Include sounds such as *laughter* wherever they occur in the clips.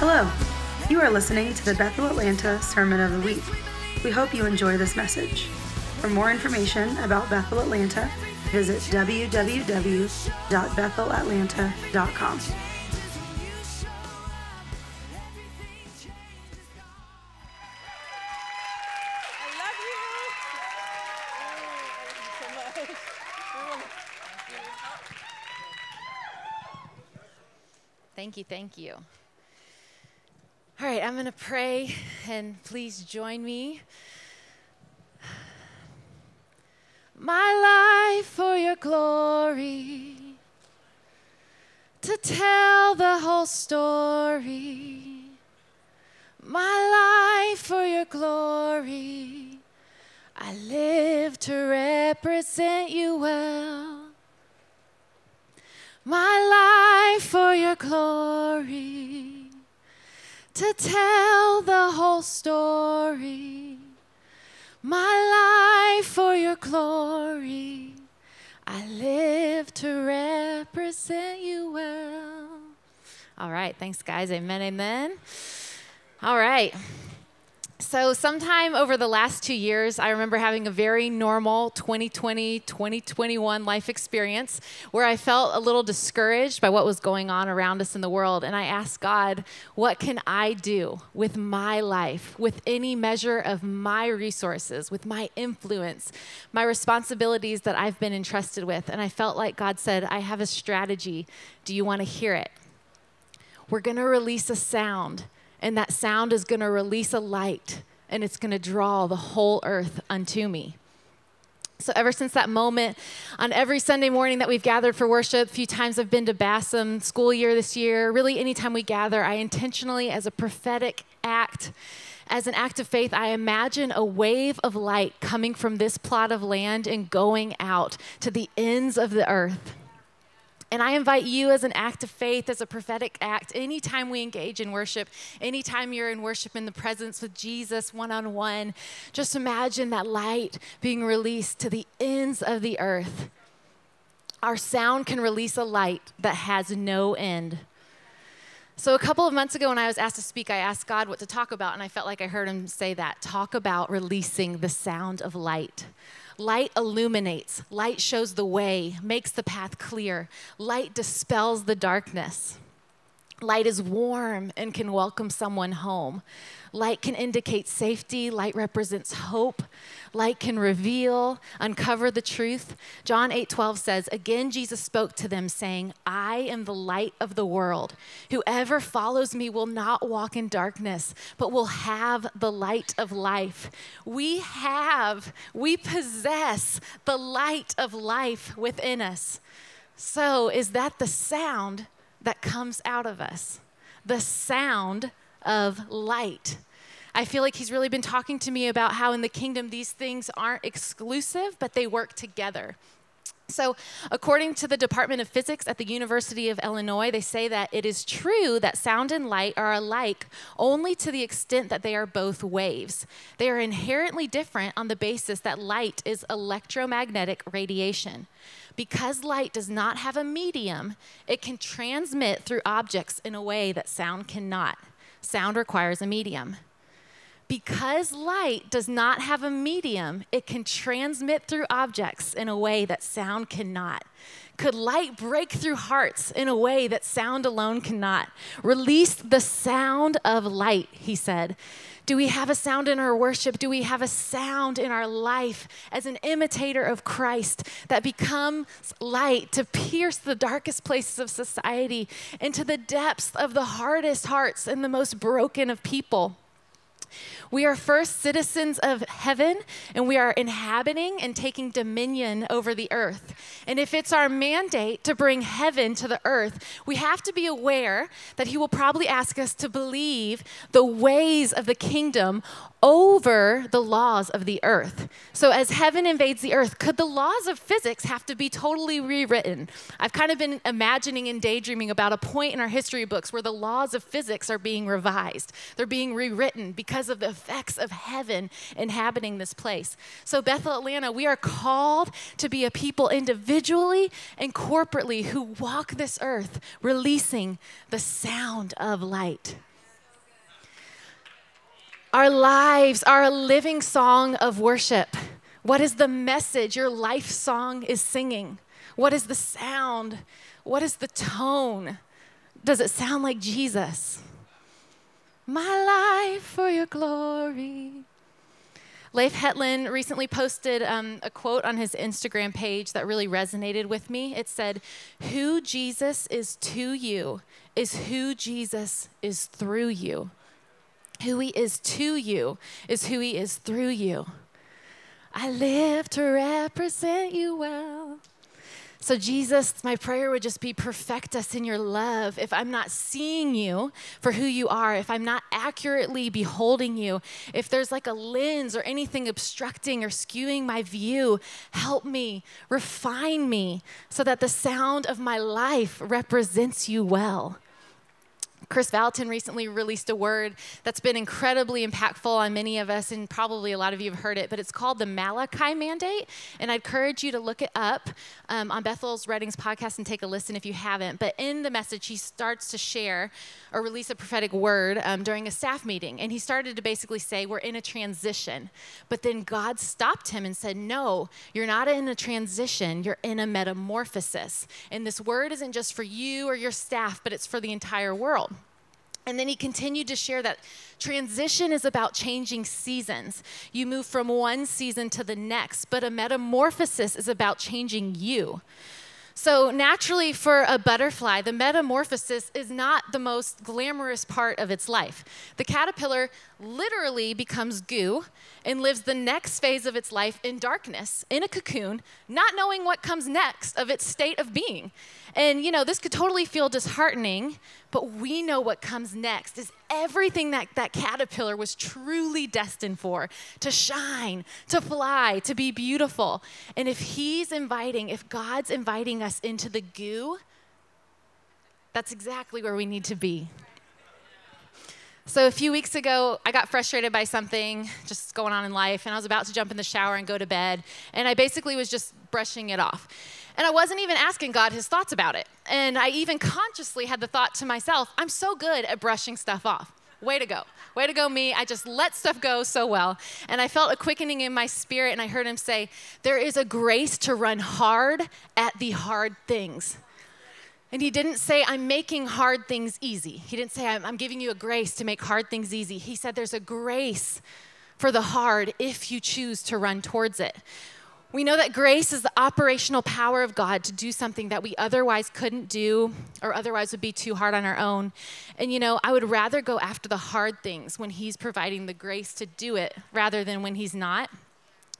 Hello. You are listening to the Bethel Atlanta Sermon of the Week. We hope you enjoy this message. For more information about Bethel Atlanta, visit www.bethelatlanta.com. Thank you, thank you. All right, I'm going to pray, and please join me. My life for your glory, to tell the whole story. My life for your glory, I live to represent you well my life for your glory, to tell the whole story. My life for your glory, I live to represent you well. All right, thanks, guys. Amen, amen. All right. So, sometime over the last two years, I remember having a very normal 2020, 2021 life experience where I felt a little discouraged by what was going on around us in the world. And I asked God, what can I do with my life, with any measure of my resources, with my influence, my responsibilities that I've been entrusted with? And I felt like God said, I have a strategy. Do you want to hear it? We're going to release a sound and that sound is going to release a light and it's going to draw the whole earth unto me. So, ever since that moment, on every Sunday morning that we've gathered for worship, a few times I've been to Bassam school year this year. Really, anytime we gather, I intentionally, as a prophetic act, as an act of faith, I imagine a wave of light coming from this plot of land and going out to the ends of the earth. And I invite you, as an act of faith, as a prophetic act, anytime we engage in worship, anytime you're in worship in the presence with Jesus one on one, just imagine that light being released to the ends of the earth. Our sound can release a light that has no end. So, a couple of months ago, when I was asked to speak, I asked God what to talk about, and I felt like I heard him say that talk about releasing the sound of light. Light illuminates, light shows the way, makes the path clear, light dispels the darkness. Light is warm and can welcome someone home. Light can indicate safety. Light represents hope. Light can reveal, uncover the truth. John 8 12 says, Again, Jesus spoke to them, saying, I am the light of the world. Whoever follows me will not walk in darkness, but will have the light of life. We have, we possess the light of life within us. So, is that the sound that comes out of us? The sound of light. I feel like he's really been talking to me about how in the kingdom these things aren't exclusive, but they work together. So, according to the Department of Physics at the University of Illinois, they say that it is true that sound and light are alike only to the extent that they are both waves. They are inherently different on the basis that light is electromagnetic radiation. Because light does not have a medium, it can transmit through objects in a way that sound cannot. Sound requires a medium. Because light does not have a medium, it can transmit through objects in a way that sound cannot. Could light break through hearts in a way that sound alone cannot? Release the sound of light, he said. Do we have a sound in our worship? Do we have a sound in our life as an imitator of Christ that becomes light to pierce the darkest places of society into the depths of the hardest hearts and the most broken of people? We are first citizens of heaven, and we are inhabiting and taking dominion over the earth. And if it's our mandate to bring heaven to the earth, we have to be aware that He will probably ask us to believe the ways of the kingdom over the laws of the earth. So, as heaven invades the earth, could the laws of physics have to be totally rewritten? I've kind of been imagining and daydreaming about a point in our history books where the laws of physics are being revised, they're being rewritten because of the effects of heaven inhabiting this place. So, Bethel Atlanta, we are called to be a people individually and corporately who walk this earth releasing the sound of light. Our lives are a living song of worship. What is the message your life song is singing? What is the sound? What is the tone? Does it sound like Jesus? My life for your glory. Leif Hetland recently posted um, a quote on his Instagram page that really resonated with me. It said, Who Jesus is to you is who Jesus is through you. Who he is to you is who he is through you. I live to represent you well. So, Jesus, my prayer would just be perfect us in your love. If I'm not seeing you for who you are, if I'm not accurately beholding you, if there's like a lens or anything obstructing or skewing my view, help me, refine me so that the sound of my life represents you well. Kris Vallotton recently released a word that's been incredibly impactful on many of us, and probably a lot of you have heard it, but it's called the Malachi Mandate. And I'd encourage you to look it up um, on Bethel's Reddings podcast and take a listen if you haven't. But in the message, he starts to share or release a prophetic word um, during a staff meeting. And he started to basically say, We're in a transition. But then God stopped him and said, No, you're not in a transition, you're in a metamorphosis. And this word isn't just for you or your staff, but it's for the entire world. And then he continued to share that transition is about changing seasons. You move from one season to the next, but a metamorphosis is about changing you. So, naturally, for a butterfly, the metamorphosis is not the most glamorous part of its life. The caterpillar literally becomes goo and lives the next phase of its life in darkness, in a cocoon, not knowing what comes next of its state of being. And, you know, this could totally feel disheartening, but we know what comes next is everything that that caterpillar was truly destined for to shine, to fly, to be beautiful. And if He's inviting, if God's inviting us into the goo, that's exactly where we need to be. So, a few weeks ago, I got frustrated by something just going on in life, and I was about to jump in the shower and go to bed, and I basically was just brushing it off. And I wasn't even asking God his thoughts about it. And I even consciously had the thought to myself, I'm so good at brushing stuff off. Way to go. Way to go, me. I just let stuff go so well. And I felt a quickening in my spirit, and I heard him say, There is a grace to run hard at the hard things. And he didn't say, I'm making hard things easy. He didn't say, I'm, I'm, giving you a grace to make hard things easy. He said, There's a grace for the hard if you choose to run towards it. We know that grace is the operational power of God to do something that we otherwise couldn't do or otherwise would be too hard on our own. And you know, I would rather go after the hard things when He's providing the grace to do it rather than when He's not.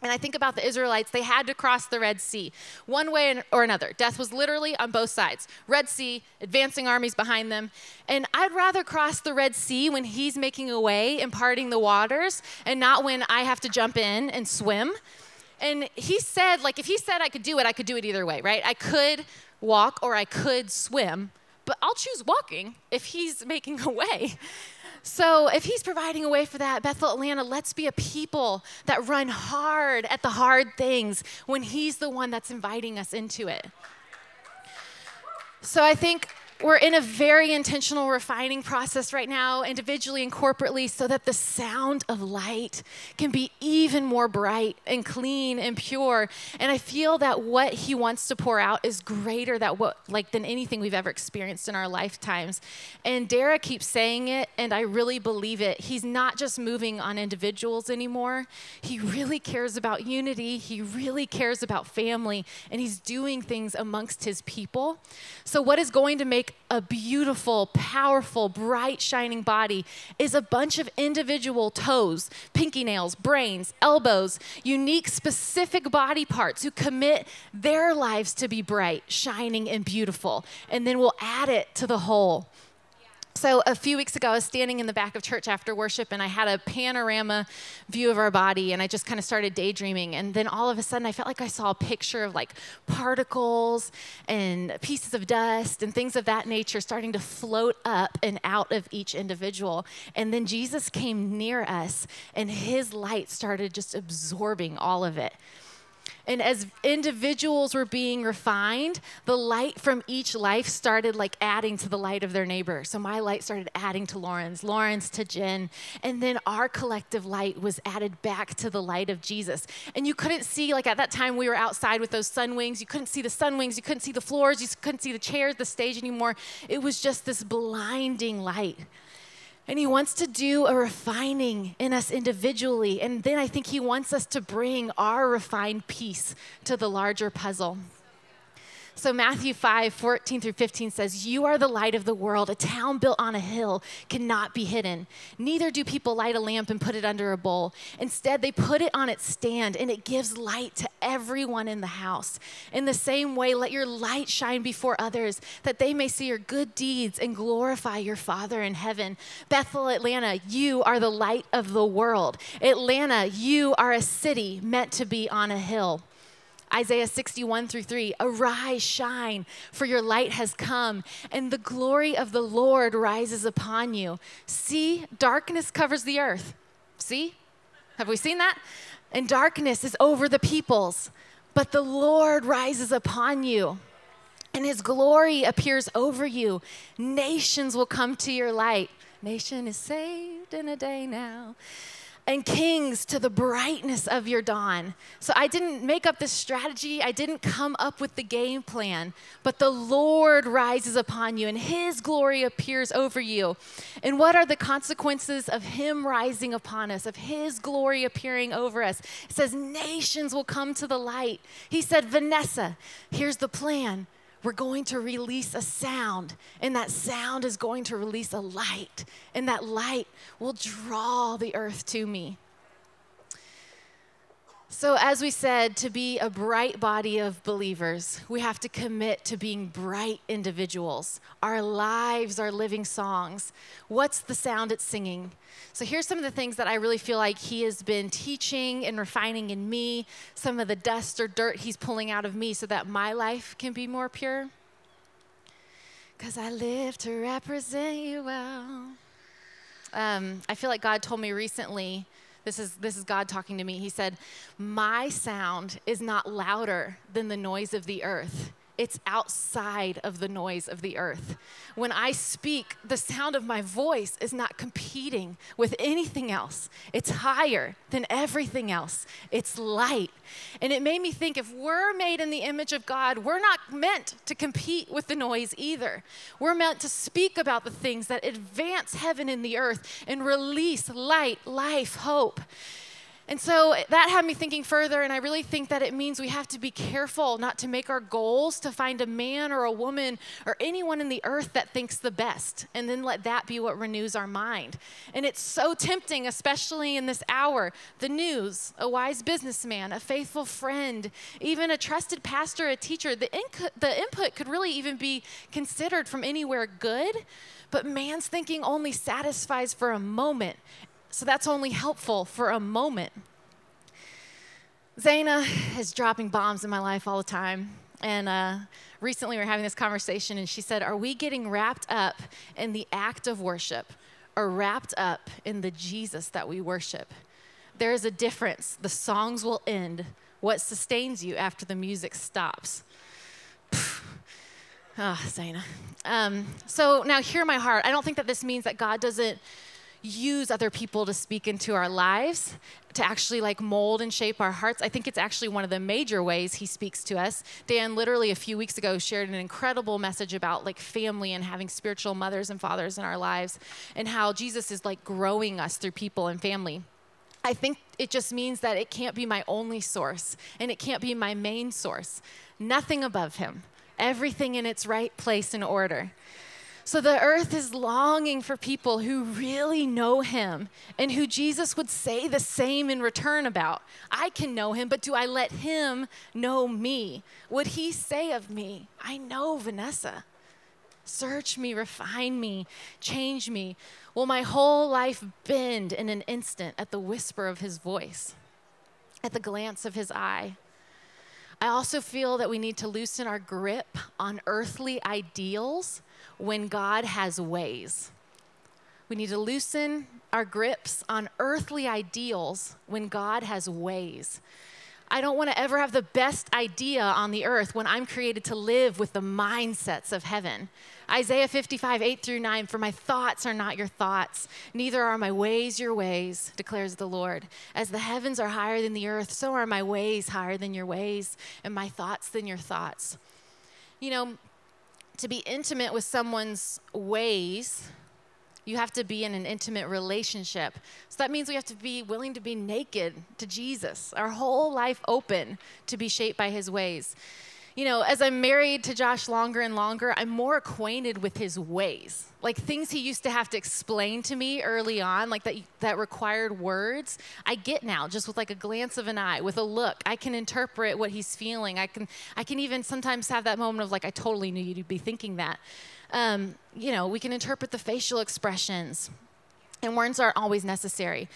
And I think about the Israelites, they had to cross the Red Sea one way or another. Death was literally on both sides Red Sea, advancing armies behind them. And I'd rather cross the Red Sea when He's making a way and parting the waters and not when I have to jump in and swim. And he said, like, if he said I could do it, I could do it either way, right? I could walk or I could swim, but I'll choose walking if he's *laughs* making a way. So, if he's providing a way for that, Bethel Atlanta, let's be a people that run hard at the hard things when he's the one that's inviting us into it. So, I think we're in a very intentional refining process right now, individually and corporately, so that the sound of light can be even more bright and clean and pure. And I feel that what he wants to pour out is greater that what like than anything we've ever experienced in our lifetimes. And Dara keeps saying it, and I really believe it. He's not just moving on individuals anymore. He really cares about unity. He really cares about family, and he's doing things amongst his people. So what is going to make like a beautiful, powerful, bright, shining body is a bunch of individual toes, pinky nails, brains, elbows, unique, specific body parts who commit their lives to be bright, shining, and beautiful. And then we'll add it to the whole. So, a few weeks ago, I was standing in the back of church after worship and I had a panorama view of our body and I just kind of started daydreaming. And then all of a sudden, I felt like I saw a picture of like particles and pieces of dust and things of that nature starting to float up and out of each individual. And then Jesus came near us and his light started just absorbing all of it. And as individuals were being refined, the light from each life started like adding to the light of their neighbor. So my light started adding to Lauren's, Lauren's to Jen. And then our collective light was added back to the light of Jesus. And you couldn't see, like at that time, we were outside with those sun wings. You couldn't see the sun wings, you couldn't see the floors, you couldn't see the chairs, the stage anymore. It was just this blinding light. And he wants to do a refining in us individually. And then I think he wants us to bring our refined piece to the larger puzzle. So, Matthew 5 14 through 15 says, You are the light of the world. A town built on a hill cannot be hidden. Neither do people light a lamp and put it under a bowl. Instead, they put it on its stand, and it gives light to everyone in the house. In the same way, let your light shine before others, that they may see your good deeds and glorify your Father in heaven. Bethel, Atlanta, you are the light of the world. Atlanta, you are a city meant to be on a hill. Isaiah 61 through 3 Arise, shine, for your light has come, and the glory of the Lord rises upon you. See, darkness covers the earth. See? Have we seen that? And darkness is over the peoples, but the Lord rises upon you. And his glory appears over you. Nations will come to your light. Nation is saved in a day now and kings to the brightness of your dawn. So I didn't make up this strategy, I didn't come up with the game plan, but the Lord rises upon you and his glory appears over you. And what are the consequences of him rising upon us, of his glory appearing over us? It says, Nations will come to the light. He said, Vanessa, here's the plan we're going to release a sound, and that sound is going to release a light, and that light will draw the earth to me. So, as we said, to be a bright body of believers, we have to commit to being bright individuals. Our lives are living songs. What's the sound it's singing? So, here's some of the things that I really feel like He has been teaching and refining in me, some of the dust or dirt He's pulling out of me so that my life can be more pure. Because I live to represent you well. Um, I feel like God told me recently this is, this is God talking to me. He said, My sound is not louder than the noise of the earth it's outside of the noise of the earth. When I speak, the sound of my voice is not competing with anything else. It's higher than everything else. It's light. And it made me think if we're made in the image of God, we're not meant to compete with the noise either. We're meant to speak about the things that advance heaven and the earth and release light, life, hope. And so that had me thinking further, and I really think that it means we have to be careful not to make our goals to find a man or a woman or anyone in the earth that thinks the best, and then let that be what renews our mind. And it's so tempting, especially in this hour the news, a wise businessman, a faithful friend, even a trusted pastor, a teacher. The, inc- the input could really even be considered from anywhere good. But man's thinking only satisfies for a moment so that's only helpful for a moment. Zaina is dropping bombs in my life all the time. And uh, recently we were having this conversation, and she said, Are we getting wrapped up in the act of worship or wrapped up in the Jesus that we worship? There is a difference. The songs will end. What sustains you after the music stops? *sighs* Ah, oh, Zaina. Um, so now, hear my heart. I don't think that this means that God doesn't use other people to speak into our lives to actually like mold and shape our hearts i think it's actually one of the major ways he speaks to us dan literally a few weeks ago shared an incredible message about like family and having spiritual mothers and fathers in our lives and how jesus is like growing us through people and family I think it just means that it can't be my only source and it can't be my main source. Nothing above him, everything in its right place and order. So the earth is longing for people who really know him and who Jesus would say the same in return about. I can know him, but do I let him know me? Would he say of me, I know Vanessa? Search me, refine me, change me. Will my whole life bend in an instant at the whisper of his voice, at the glance of his eye? I also feel that we need to loosen our grip on earthly ideals when God has ways. We need to loosen our grips on earthly ideals when God has ways. I don't want to ever have the best idea on the earth when I'm created to live with the mindsets of heaven. Isaiah 55, 8 through 9, for my thoughts are not your thoughts, neither are my ways your ways, declares the Lord. As the heavens are higher than the earth, so are my ways higher than your ways, and my thoughts than your thoughts. You know, to be intimate with someone's ways, you have to be in an intimate relationship. So that means we have to be willing to be naked to Jesus, our whole life open to be shaped by his ways you know, as I'm married to Josh longer and longer, I'm more acquainted with his ways. Like things he used to have to explain to me early on, like that that required words, I get now just with like a glance of an eye, with a look. I can interpret what he's feeling. I can I can even sometimes have that moment of like I totally knew you'd be thinking that. Um, you know, we can interpret the facial expressions, and words aren't always necessary.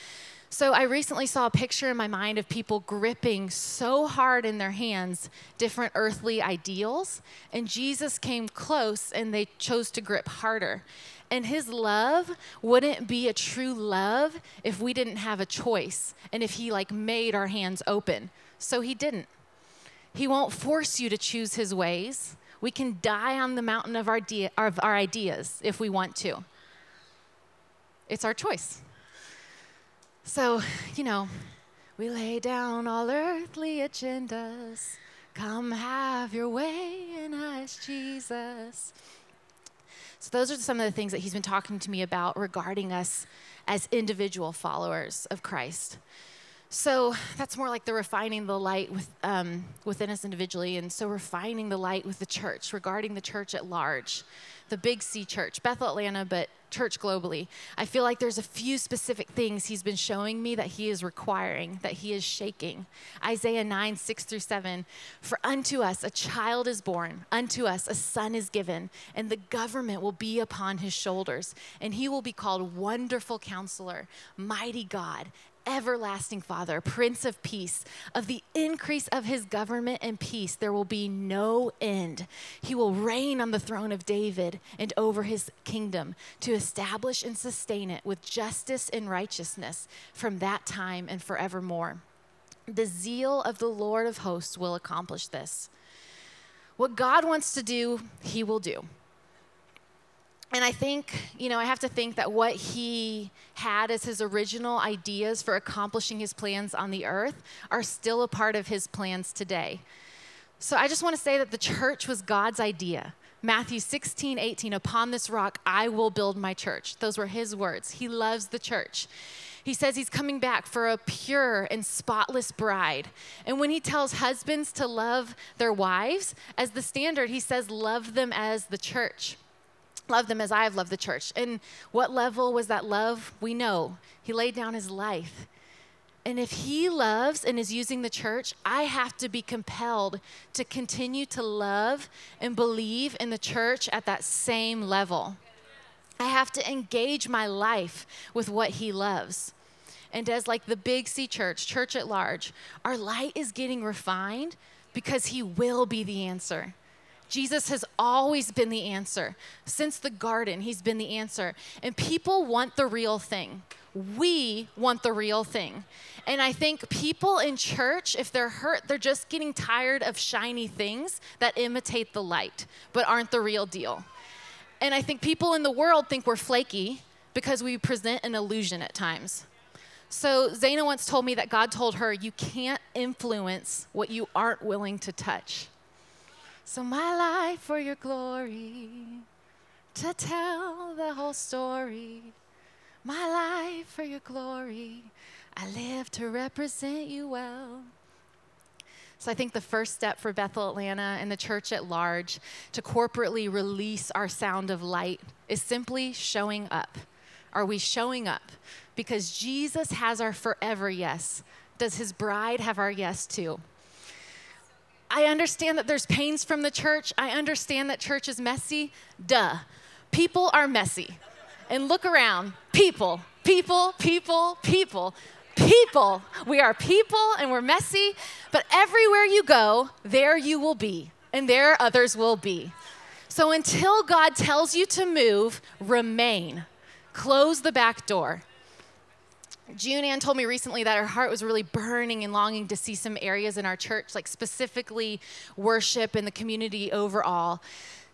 So I recently saw a picture in my mind of people gripping so hard in their hands different earthly ideals, and Jesus came close and they chose to grip harder. And his love wouldn't be a true love if we didn't have a choice and if he like made our hands open. So he didn't. He won't force you to choose his ways. We can die on the mountain of our, de- of our ideas if we want to. It's our choice. So, you know, we lay down all earthly agendas. Come have your way in us, Jesus. So, those are some of the things that he's been talking to me about regarding us as individual followers of Christ. So that's more like the refining the light with, um, within us individually, and so refining the light with the church regarding the church at large, the Big C church, Bethel Atlanta, but church globally. I feel like there's a few specific things he's been showing me that he is requiring, that he is shaking. Isaiah 9, 6 through 7. For unto us a child is born, unto us a son is given, and the government will be upon his shoulders, and he will be called Wonderful Counselor, Mighty God, everlasting Father, Prince of Peace. Of the increase of his government and peace, there will be no end. He will reign on the throne of David and over his kingdom to establish and sustain it with justice and righteousness from that time and forevermore. The zeal of the Lord of hosts will accomplish this. What God wants to do, he will do and I think, you know, I have to think that what he had as his original ideas for accomplishing his plans on the earth are still a part of his plans today. So I just want to say that the church was God's idea. Matthew 16, 18, upon this rock I will build my church. Those were his words. He loves the church. He says he's coming back for a pure and spotless bride. And when he tells husbands to love their wives, as the standard, he says, love them as the church. Love them as I have loved the church. And what level was that love? We know. He laid down his life. And if he loves and is using the church, I have to be compelled to continue to love and believe in the church at that same level. I have to engage my life with what he loves. And as like the big C church, church at large, our light is getting refined because he will be the answer. Jesus has always been the answer. Since the garden, he's been the answer. And people want the real thing. We want the real thing. And I think people in church, if they're hurt, they're just getting tired of shiny things that imitate the light, but aren't the real deal. And I think people in the world think we're flaky because we present an illusion at times. So, Zaina once told me that God told her, You can't influence what you aren't willing to touch. So, my life for your glory, to tell the whole story. My life for your glory, I live to represent you well. So I think the first step for Bethel Atlanta and the church at large to corporately release our sound of light is simply showing up. Are we showing up? Because Jesus has our forever yes. Does his bride have our yes too? I understand that there's pains from the church. I understand that church is messy. Duh. People are messy. And look around. People, people, people, people, people. We are people and we're messy, but everywhere you go, there you will be, and there others will be. So until God tells you to move, remain. Close the back door. June Ann told me recently that her heart was really burning and longing to see some areas in our church, like specifically worship and the community overall,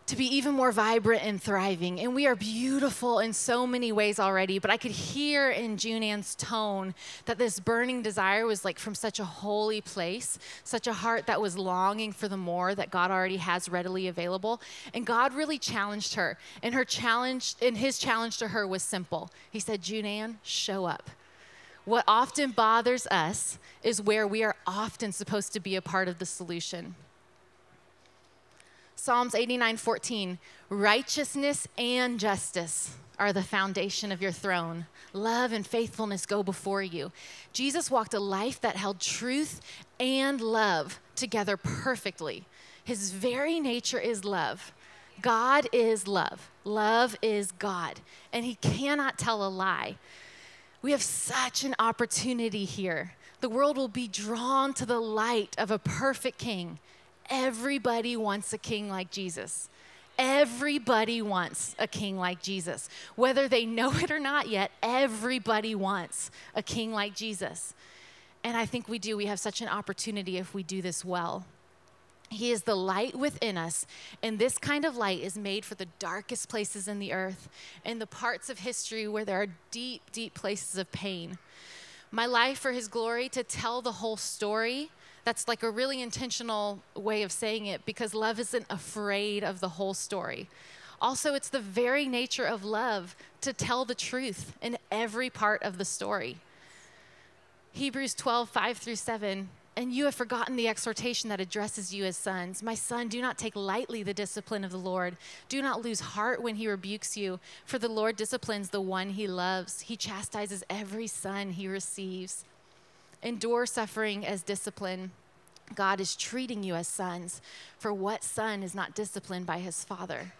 to be even more vibrant and thriving. And we are beautiful in so many ways already, but I could hear in June Ann's tone that this burning desire was like from such a holy place, such a heart that was longing for the more that God already has readily available. And God really challenged her. And her challenge, and his challenge to her was simple. He said, June Ann, show up. What often bothers us is where we are often supposed to be a part of the solution. Psalms 89:14 Righteousness and justice are the foundation of your throne. Love and faithfulness go before you. Jesus walked a life that held truth and love together perfectly. His very nature is love. God is love. Love is God, and he cannot tell a lie. We have such an opportunity here. The world will be drawn to the light of a perfect king Everybody wants a king like Jesus. Everybody wants a king like Jesus. Whether they know it or not yet, everybody wants a king like Jesus. And I think we do. We have such an opportunity if we do this well. He is the light within us, and this kind of light is made for the darkest places in the earth and the parts of history where there are deep, deep places of pain. My life for His glory to tell the whole story that's like a really intentional way of saying it because love isn't afraid of the whole story. Also, it's the very nature of love to tell the truth in every part of the story. Hebrews 12, 5 through 7. And you have forgotten the exhortation that addresses you as sons. My son, do not take lightly the discipline of the Lord. Do not lose heart when he rebukes you, for the Lord disciplines the one he loves. He chastises every son he receives. Endure suffering as discipline. God is treating you as sons, for what son is not disciplined by his father?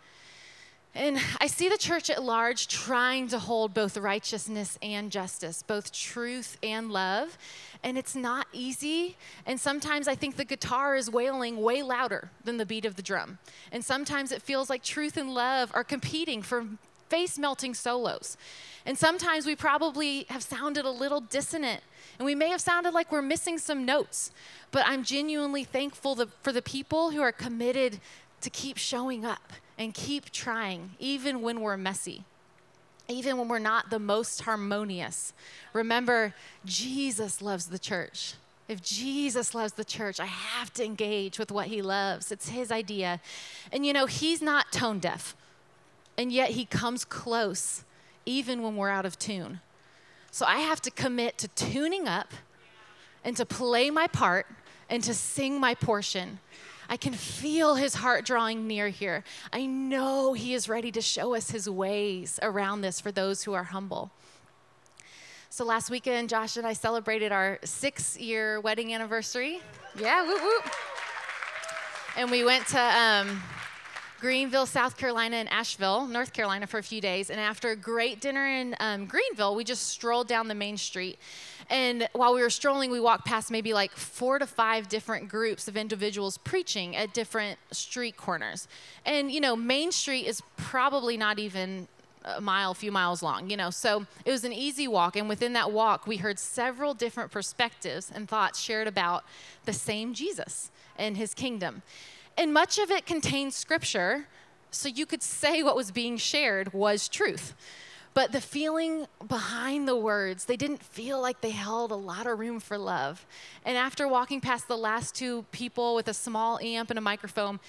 And I see the church at large trying to hold both righteousness and justice, both truth and love. And it's not easy. And sometimes I think the guitar is wailing way louder than the beat of the drum. And sometimes it feels like truth and love are competing for face melting solos. And sometimes we probably have sounded a little dissonant and we may have sounded like we're missing some notes, but I'm genuinely thankful for the people who are committed to keep showing up and keep trying, even when we're messy, even when we're not the most harmonious. Remember, Jesus loves the church. If Jesus loves the church, I have to engage with what he loves. It's his idea. And you know, he's not tone deaf, and yet he comes close, even when we're out of tune. So I have to commit to tuning up and to play my part and to sing my portion. I can feel his heart drawing near here. I know he is ready to show us his ways around this for those who are humble. So last weekend, Josh and I celebrated our six year wedding anniversary. Yeah, whoop, whoop. And we went to um, Greenville, South Carolina, and Asheville, North Carolina, for a few days. And after a great dinner in um, Greenville, we just strolled down the main street. And while we were strolling, we walked past maybe like four to five different groups of individuals preaching at different street corners. And, you know, Main Street is probably not even a mile, a few miles long, you know. So it was an easy walk. And within that walk, we heard several different perspectives and thoughts shared about the same Jesus and his kingdom. And much of it contained scripture, so you could say what was being shared was truth. But the feeling behind the words, they didn't feel like they held a lot of room for love. And after walking past the last two people with a small amp and a microphone,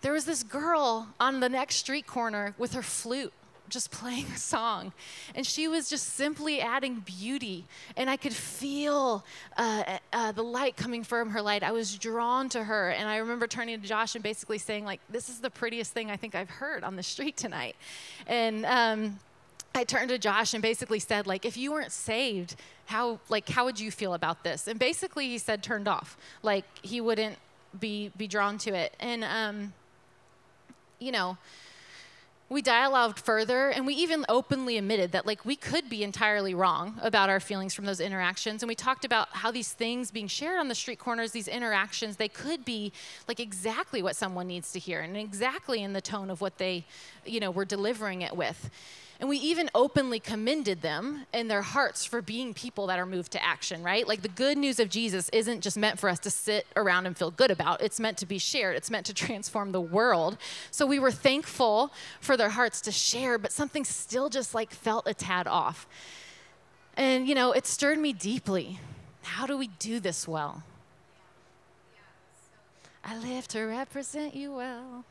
there was this girl on the next street corner with her flute just playing a song. And she was just simply adding beauty. And I could feel uh, uh, the light coming from her light. I was drawn to her. And I remember turning to Josh and basically saying, like, this is the prettiest thing I think I've heard on the street tonight. And, um, I turned to Josh and basically said, like, if you weren't saved, how like how would you feel about this? And basically he said turned off. Like he wouldn't be be drawn to it. And um, you know, we dialogued further and we even openly admitted that like we could be entirely wrong about our feelings from those interactions and we talked about how these things being shared on the street corners these interactions they could be like exactly what someone needs to hear and exactly in the tone of what they you know were delivering it with And we even openly commended them in their hearts for being people that are moved to action, right? Like the good news of Jesus isn't just meant for us to sit around and feel good about, it's meant to be shared, it's meant to transform the world. So we were thankful for their hearts to share, but something still just like felt a tad off. And, you know, it stirred me deeply. How do we do this well? I live to represent you well.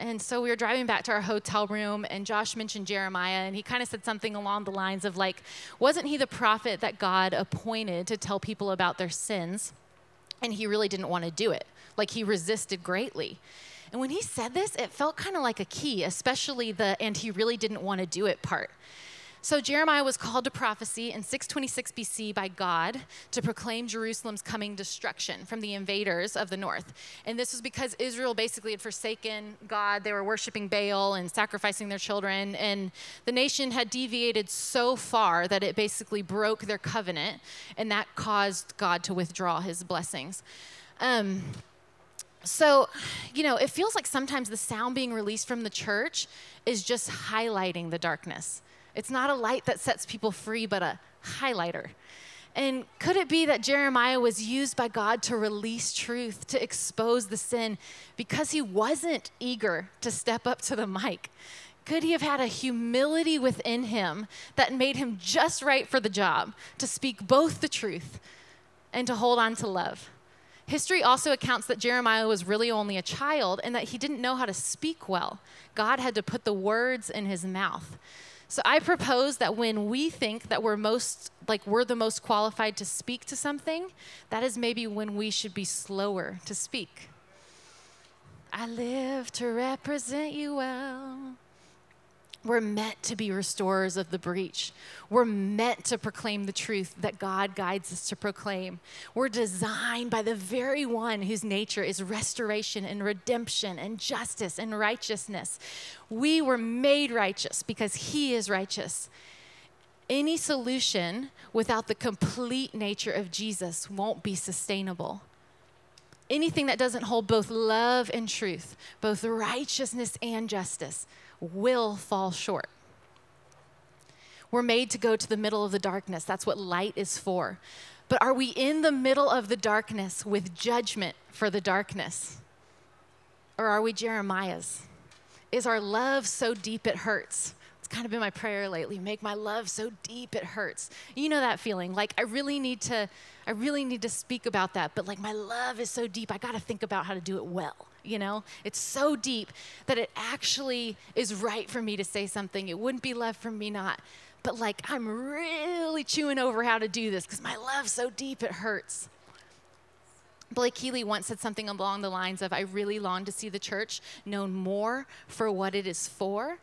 And so we were driving back to our hotel room, and Josh mentioned Jeremiah, and he kind of said something along the lines of, like, wasn't he the prophet that God appointed to tell people about their sins? And he really didn't want to do it. Like, he resisted greatly. And when he said this, it felt kind of like a key, especially the and he really didn't want to do it part. So Jeremiah was called to prophecy in 626 BC by God to proclaim Jerusalem's coming destruction from the invaders of the north. And this was because Israel basically had forsaken God. They were worshiping Baal and sacrificing their children. And the nation had deviated so far that it basically broke their covenant, and that caused God to withdraw his blessings. Um, so, you know, it feels like sometimes the sound being released from the church is just highlighting the darkness. It's not a light that sets people free, but a highlighter. And could it be that Jeremiah was used by God to release truth, to expose the sin, because he wasn't eager to step up to the mic? Could he have had a humility within him that made him just right for the job, to speak both the truth and to hold on to love? History also accounts that Jeremiah was really only a child and that he didn't know how to speak well. God had to put the words in his mouth. So I propose that when we think that we're most like we're the most qualified to speak to something, that is maybe when we should be slower to speak. I live to represent you well. We're meant to be restorers of the breach. We're meant to proclaim the truth that God guides us to proclaim. We're designed by the very one whose nature is restoration and redemption and justice and righteousness. We were made righteous because He is righteous. Any solution without the complete nature of Jesus won't be sustainable anything that doesn't hold both love and truth, both righteousness and justice, will fall short. We're made to go to the middle of the darkness. That's what light is for. But are we in the middle of the darkness with judgment for the darkness? Or are we Jeremiah's? Is our love so deep it hurts? It's kind of been my prayer lately. Make my love so deep it hurts. You know that feeling. Like I really need to I really need to speak about that, but like my love is so deep. I got to think about how to do it well you know? It's so deep that it actually is right for me to say something. It wouldn't be love for me not. But like, I'm really chewing over how to do this because my love's so deep it hurts. Blake Healy once said something along the lines of I really long to see the church known more for what it is for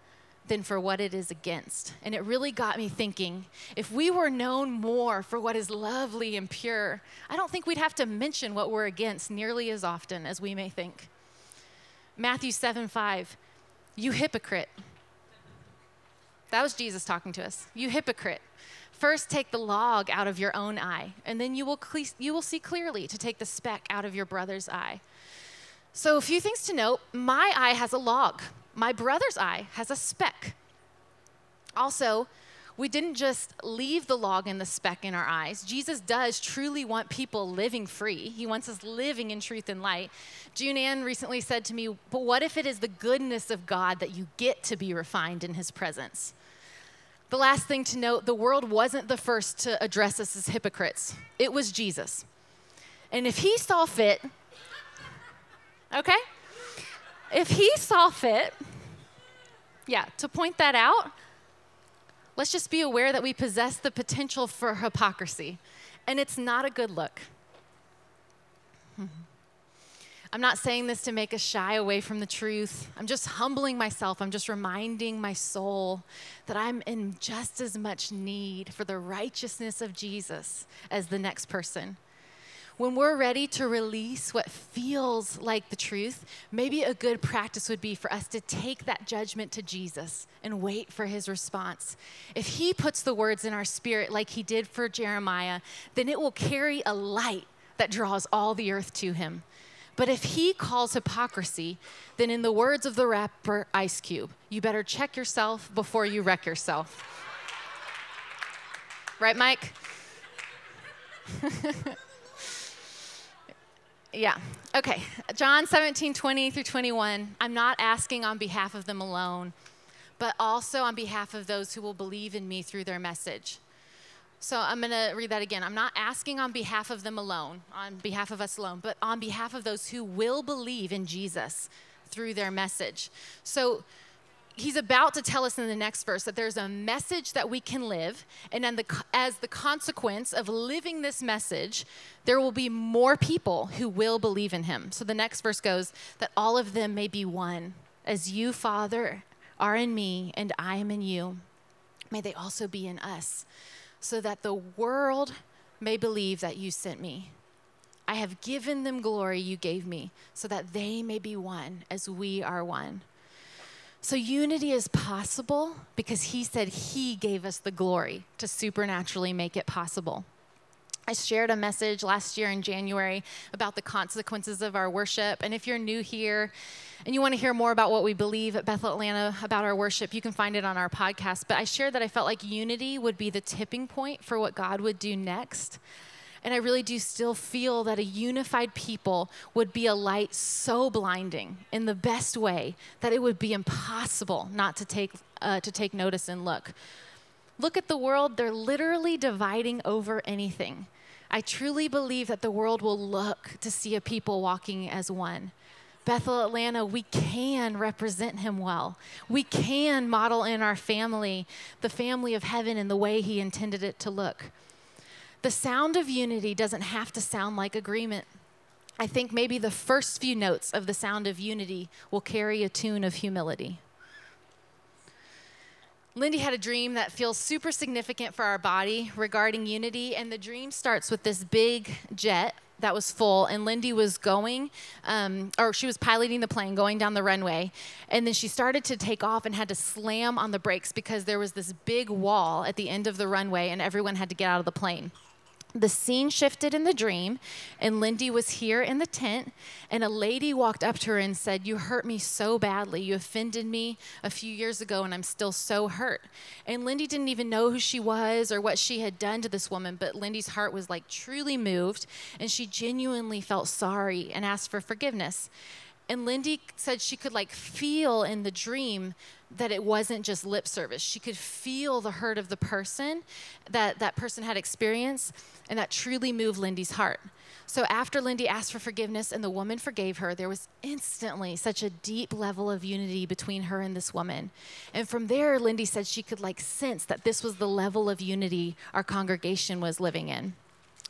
than for what it is against. And it really got me thinking if we were known more for what is lovely and pure, I don't think we'd have to mention what we're against nearly as often as we may think. Matthew 7 5, you hypocrite. That was Jesus talking to us. You hypocrite. First, take the log out of your own eye, and then you will, cle- you will see clearly to take the speck out of your brother's eye. So, a few things to note my eye has a log, my brother's eye has a speck. Also, we didn't just leave the log and the speck in our eyes. Jesus does truly want people living free. He wants us living in truth and light. June Ann recently said to me, But what if it is the goodness of God that you get to be refined in His presence? The last thing to note the world wasn't the first to address us as hypocrites, it was Jesus. And if He saw fit, okay? If He saw fit, yeah, to point that out, let's just be aware that we possess the potential for hypocrisy, and it's not a good look. *laughs* I'm not saying this to make us shy away from the truth. I'm just humbling myself. I'm just reminding my soul that I'm in just as much need for the righteousness of Jesus as the next person when we're ready to release what feels like the truth, maybe a good practice would be for us to take that judgment to Jesus and wait for his response. If he puts the words in our spirit like he did for Jeremiah, then it will carry a light that draws all the earth to him. But if he calls hypocrisy, then in the words of the rapper Ice Cube, you better check yourself before you wreck yourself. *laughs* right, Mike? *laughs* yeah. Okay. John 17, 20 through 21. I'm not asking on behalf of them alone, but also on behalf of those who will believe in me through their message. So I'm going to read that again. I'm not asking on behalf of them alone, on behalf of us alone, but on behalf of those who will believe in Jesus through their message. So he's about to tell us in the next verse that there's a message that we can live, and then the, as the consequence of living this message, there will be more people who will believe in him. So the next verse goes that all of them may be one, as you, Father, are in me, and I am in you. May they also be in us, so that the world may believe that you sent me. I have given them glory you gave me, so that they may be one as we are one. So, unity is possible because he said he gave us the glory to supernaturally make it possible. I shared a message last year in January about the consequences of our worship. And if you're new here and you want to hear more about what we believe at Bethel Atlanta about our worship, you can find it on our podcast. But I shared that I felt like unity would be the tipping point for what God would do next. And I really do still feel that a unified people would be a light so blinding in the best way that it would be impossible not to take, uh, to take notice and look. Look at the world, they're literally dividing over anything. I truly believe that the world will look to see a people walking as one. Bethel Atlanta, we can represent him well. We can model in our family the family of heaven in the way he intended it to look. The sound of unity doesn't have to sound like agreement. I think maybe the first few notes of the sound of unity will carry a tune of humility. Lindy had a dream that feels super significant for our body regarding unity, and the dream starts with this big jet that was full, and Lindy was going, um, or she was piloting the plane going down the runway, and then she started to take off and had to slam on the brakes because there was this big wall at the end of the runway, and everyone had to get out of the plane the scene shifted in the dream, and Lindy was here in the tent, and a lady walked up to her and said, You hurt me so badly. You offended me a few years ago, and I'm still so hurt. And Lindy didn't even know who she was or what she had done to this woman, but Lindy's heart was like truly moved, and she genuinely felt sorry and asked for forgiveness. And Lindy said she could like feel in the dream that it wasn't just lip service. She could feel the hurt of the person that that person had experienced, and that truly moved Lindy's heart. So after Lindy asked for forgiveness and the woman forgave her, there was instantly such a deep level of unity between her and this woman. And from there, Lindy said she could like sense that this was the level of unity our congregation was living in.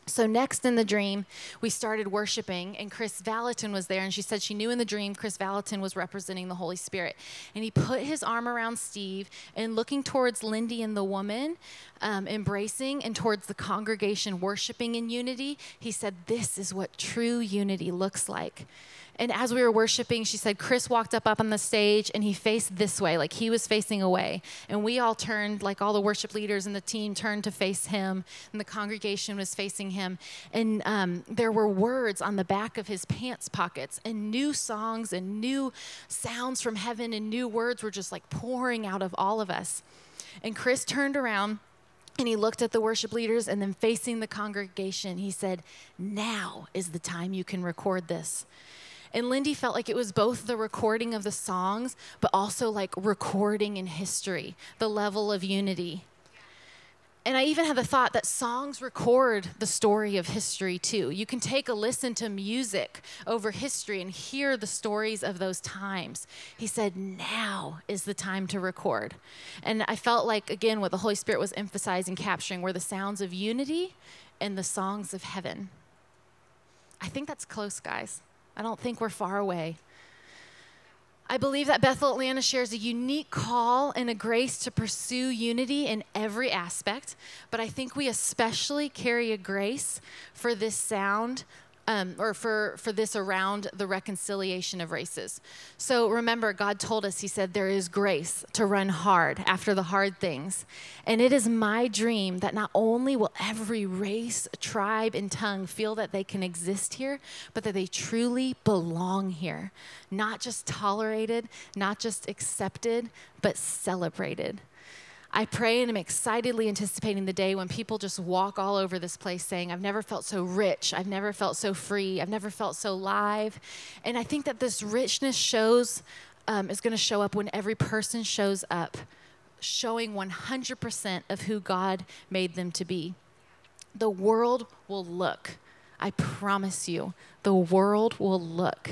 So, next in the dream, we started worshiping, and Chris Valentin was there. And she said she knew in the dream Chris Valentin was representing the Holy Spirit. And he put his arm around Steve and looking towards Lindy and the woman, um, embracing, and towards the congregation worshiping in unity, he said, This is what true unity looks like. And as we were worshiping, she said, Chris walked up up on the stage and he faced this way, like he was facing away. And we all turned, like all the worship leaders and the team turned to face him, and the congregation was facing him. And um, there were words on the back of his pants pockets, and new songs and new sounds from heaven and new words were just like pouring out of all of us. And Chris turned around and he looked at the worship leaders and then facing the congregation, he said, Now is the time you can record this. And Lindy felt like it was both the recording of the songs, but also like recording in history, the level of unity. And I even had the thought that songs record the story of history too. You can take a listen to music over history and hear the stories of those times. He said, Now is the time to record. And I felt like, again, what the Holy Spirit was emphasizing, capturing were the sounds of unity and the songs of heaven. I think that's close, guys. I don't think we're far away. I believe that Bethel Atlanta shares a unique call and a grace to pursue unity in every aspect, but I think we especially carry a grace for this sound um, or for, for this around the reconciliation of races. So remember, God told us, He said, there is grace to run hard after the hard things. And it is my dream that not only will every race, tribe, and tongue feel that they can exist here, but that they truly belong here. Not just tolerated, not just accepted, but celebrated. I pray and I'm excitedly anticipating the day when people just walk all over this place saying, I've never felt so rich. I've never felt so free. I've never felt so live. And I think that this richness shows, um, is going to show up when every person shows up, showing 100% of who God made them to be. The world will look. I promise you, the world will look.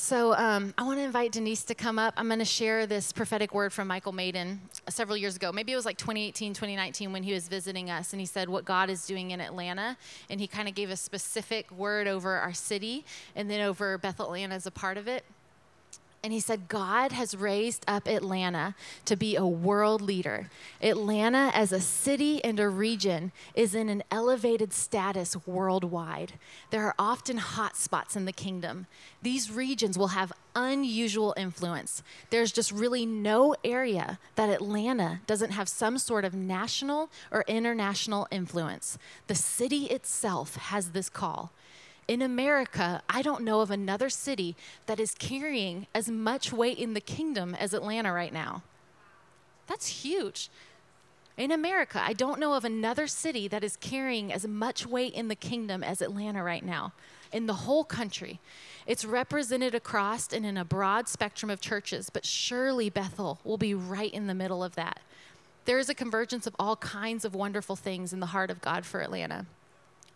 So um, I want to invite Denise to come up. I'm going to share this prophetic word from Michael Maiden several years ago. Maybe it was like 2018, 2019 when he was visiting us, and he said what God is doing in Atlanta, and he kind of gave a specific word over our city and then over Bethel Atlanta as a part of it. And he said, God has raised up Atlanta to be a world leader. Atlanta, as a city and a region, is in an elevated status worldwide. There are often hot spots in the kingdom. These regions will have unusual influence. There's just really no area that Atlanta doesn't have some sort of national or international influence. The city itself has this call in America, I don't know of another city that is carrying as much weight in the kingdom as Atlanta right now. That's huge. In America, I don't know of another city that is carrying as much weight in the kingdom as Atlanta right now, in the whole country. It's represented across and in a broad spectrum of churches, but surely Bethel will be right in the middle of that. There is a convergence of all kinds of wonderful things in the heart of God for Atlanta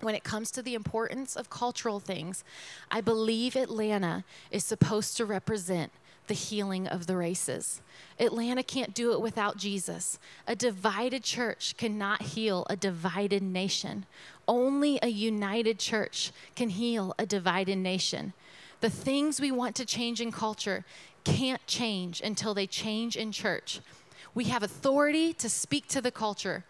when it comes to the importance of cultural things, I believe Atlanta is supposed to represent the healing of the races. Atlanta can't do it without Jesus. A divided church cannot heal a divided nation. Only a united church can heal a divided nation. The things we want to change in culture can't change until they change in church. We have authority to speak to the culture.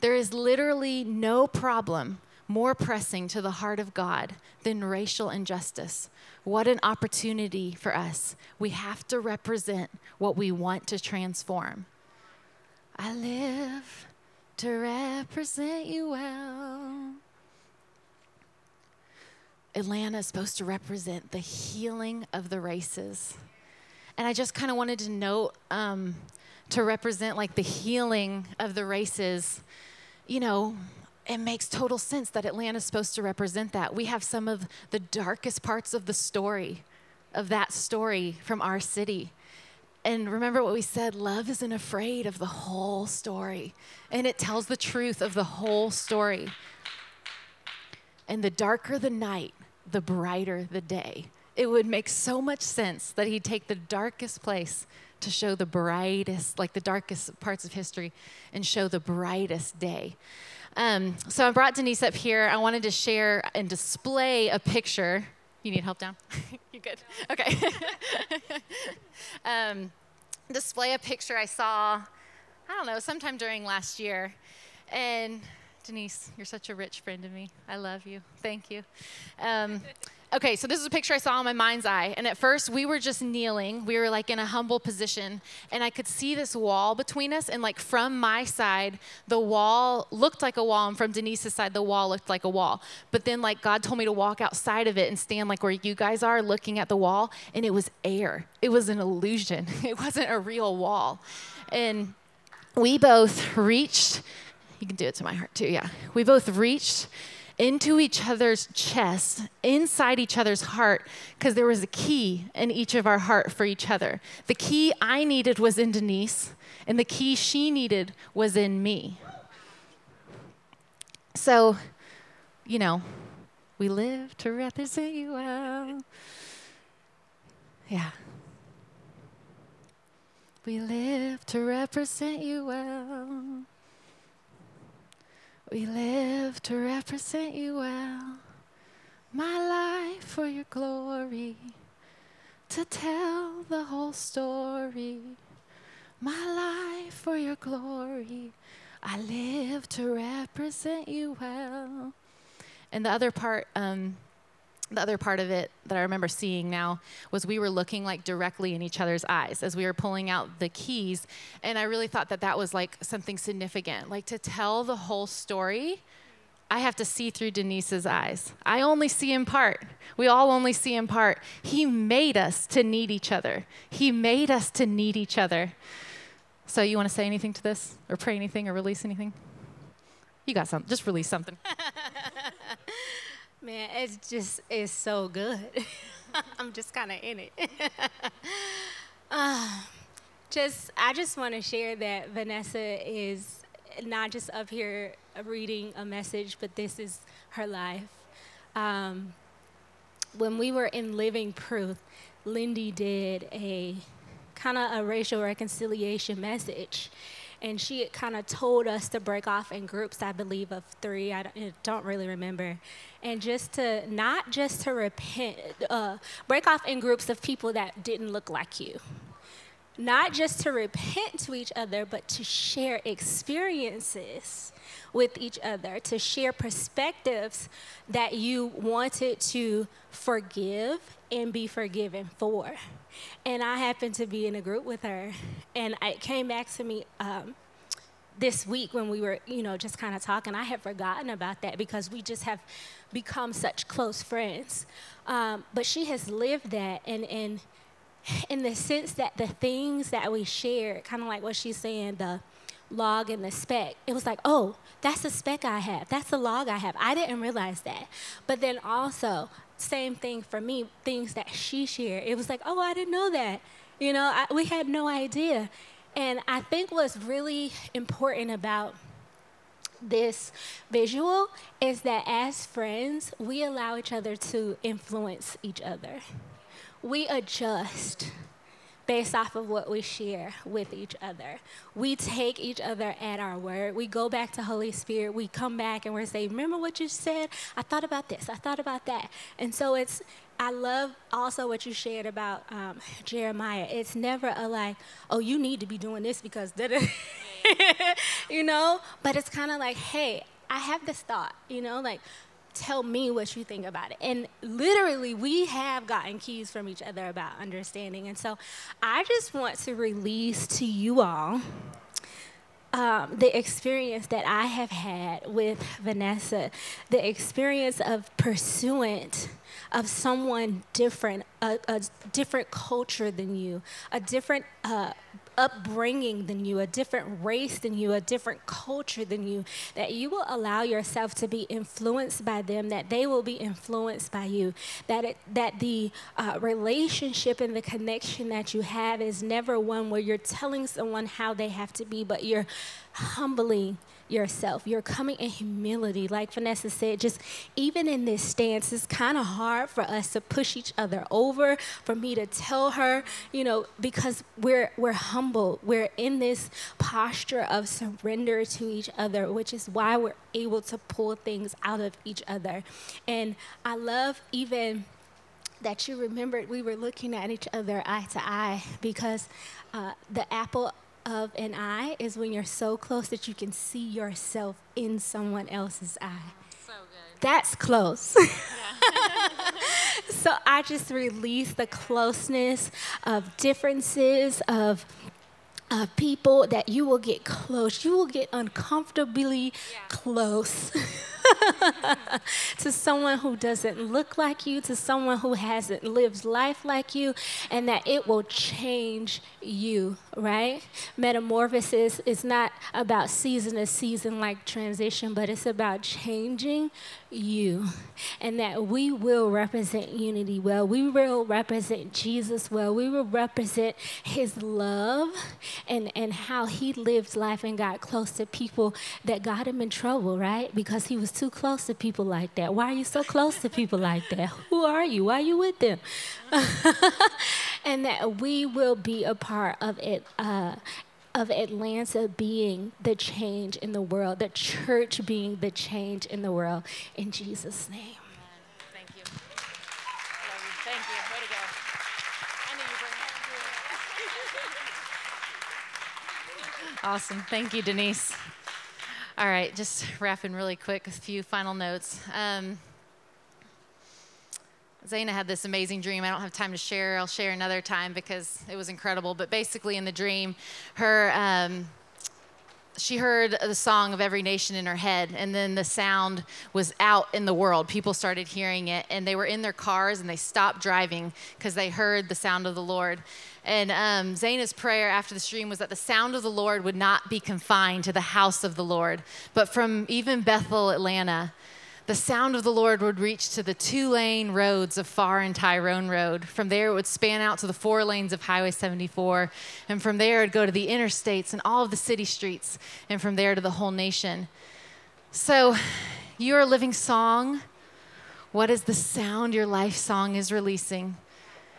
There is literally no problem more pressing to the heart of God than racial injustice. What an opportunity for us. We have to represent what we want to transform. I live to represent you well. Atlanta is supposed to represent the healing of the races. And I just kind of wanted to note um, to represent like the healing of the races. You know, it makes total sense that Atlanta's supposed to represent that. We have some of the darkest parts of the story, of that story from our city. And remember what we said love isn't afraid of the whole story, and it tells the truth of the whole story. And the darker the night, the brighter the day. It would make so much sense that he'd take the darkest place to show the brightest, like the darkest parts of history, and show the brightest day. Um, so I brought Denise up here. I wanted to share and display a picture. You need help down? *laughs* you good? Okay. *laughs* um, display a picture I saw, I don't know, sometime during last year. And Denise, you're such a rich friend to me. I love you. Thank you. Um, Okay, so this is a picture I saw in my mind's eye. And at first, we were just kneeling. We were like in a humble position. And I could see this wall between us. And like from my side, the wall looked like a wall. And from Denise's side, the wall looked like a wall. But then, like, God told me to walk outside of it and stand like where you guys are looking at the wall. And it was air, it was an illusion. *laughs* It wasn't a real wall. And we both reached, you can do it to my heart too, yeah. We both reached into each other's chest, inside each other's heart, because there was a key in each of our heart for each other. The key I needed was in Denise, and the key she needed was in me. So, you know, we live to represent you well. Yeah. We live to represent you well. We live to represent you well. My life for your glory, to tell the whole story. My life for your glory, I live to represent you well. And the other part, um, the other part of it that I remember seeing now was we were looking like directly in each other's eyes as we were pulling out the keys. And I really thought that that was like something significant. Like to tell the whole story, I have to see through Denise's eyes. I only see in part. We all only see in part. He made us to need each other, He made us to need each other. So, you want to say anything to this, or pray anything, or release anything? You got something. Just release something. *laughs* Man, it's just it's so good. *laughs* I'm just kind of in it. uh, *laughs* just I just want to share that Vanessa is not just up here reading a message, but this is her life. Um, when we were in Living Proof, Lindy did a kind of a racial reconciliation message and she kind of told us to break off in groups i believe of three i don't, really remember. And just to not just to repent uh, break off in groups of people that didn't look like you. Not just to repent to each other but to share experiences with each other to share perspectives that you wanted to forgive and be forgiven for and I happened to be in a group with her, and it came back to me um, this week when we were, you know, just kind of talking. I had forgotten about that because we just have become such close friends. Um, but she has lived that, and and in the sense that the things that we share, kind of like what she's saying, the log and the speck. It was like, oh, that's a speck I have. That's a log I have. I didn't realize that. But then also, same thing for me, things that she shared. It was like, oh, I didn't know that. You know, I, we had no idea. And I think what's really important about this visual is that as friends, we allow each other to influence each other. We adjust based off of what we share with each other. We take each other at our word. We go back to Holy Spirit. We come back and we're saying, Remember what you said? I thought about this. I thought about that. And so it's, I love also what you shared about um, Jeremiah. It's never a like, oh, you need to be doing this because, *laughs* you know? But it's kind of like, hey, I have this thought, you know, like, tell me what you think about it. And literally, we have gotten keys from each other about understanding. And so I just want to release to you all. Um, the experience that I have had with Vanessa, the experience of pursuant of someone different, a, a different culture than you, a different uh, upbringing than you, a different race than you, a different culture than you, that you will allow yourself to be influenced by them, that they will be influenced by you, that it, that the uh, relationship and the connection that you have is never one where you're telling someone how they have to be, but you're humbling yourself. You're coming in humility. Like Vanessa said, just even in this stance, it's kind of hard for us to push each other over, for me to tell her, you know, because we're we're humble. We're in this posture of surrender to each other, which is why we're able to pull things out of each other. And I love even that you remembered we were looking at each other eye to eye because uh, the apple of an eye is when you're so close that you can see yourself in someone else's eye. So good. That's close. *laughs* so I just release the closeness of differences, of uh, people that you will get close. You will get uncomfortably yeah. close. *laughs* *laughs* to someone who doesn't look like you, to someone who hasn't lived life like you, and that it will change you, right? Metamorphosis is not about season to season like transition, but it's about changing you. And that we will represent unity well. We will represent Jesus well. We will represent his love and, and how he lived life and got close to people that got him in trouble, right? Because he was too close to people like that. Why are you so close to people like that? *laughs* Who are you? Why are you with them? *laughs* and that we will be a part of it. Uh, of Atlanta being the change in the world, the church being the change in the world. In Jesus' name. Thank you. Thank you. Way to go. I knew you *laughs* Awesome. Thank you, Denise. All right, just *laughs* wrapping really quick, a few final notes. Um, Zaina had this amazing dream. I don't have time to share. I'll share another time because it was incredible. But basically, in the dream, her um, she heard the song of every nation in her head, and then the sound was out in the world. People started hearing it, and they were in their cars and they stopped driving because they heard the sound of the Lord. And um, Zaina's prayer after the stream was that the sound of the Lord would not be confined to the house of the Lord, but from even Bethel, Atlanta, the sound of the Lord would reach to the two lane roads of Farr and Tyrone Road. From there, it would span out to the four lanes of Highway 74. And from there, it would go to the interstates and all of the city streets. And from there to the whole nation. So, you're a living song. What is the sound your life song is releasing?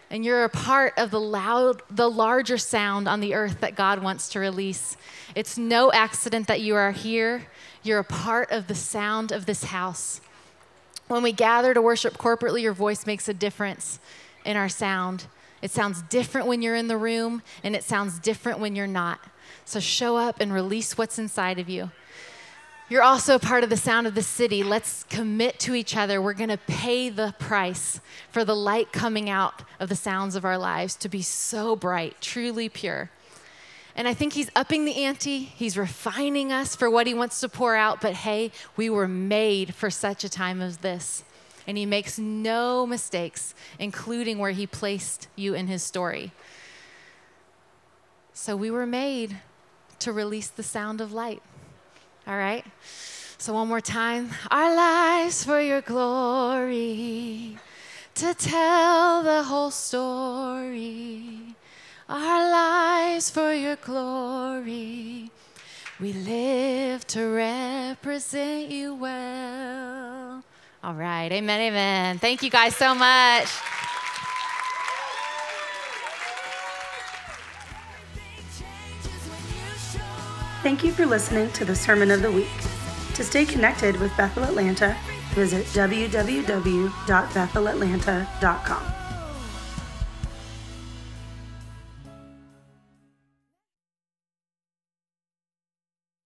And you're a part of the loud, the larger sound on the earth that God wants to release. It's no accident that you are here. You're a part of the sound of this house. When we gather to worship corporately, your voice makes a difference in our sound. It sounds different when you're in the room, and it sounds different when you're not. So show up and release what's inside of you. You're also part of the sound of the city. Let's commit to each other. We're going to pay the price for the light coming out of the sounds of our lives to be so bright, truly pure. And I think he's upping the ante. He's refining us for what he wants to pour out. But hey, we were made for such a time as this. And he makes no mistakes, including where he placed you in his story. So we were made to release the sound of light. All right? So, one more time. Our lives for your glory, to tell the whole story our lives for your glory. We live to represent you well. All right, amen, amen. Thank you guys so much. Thank you for listening to the Sermon of the Week. To stay connected with Bethel Atlanta, visit www.bethelatlanta.com.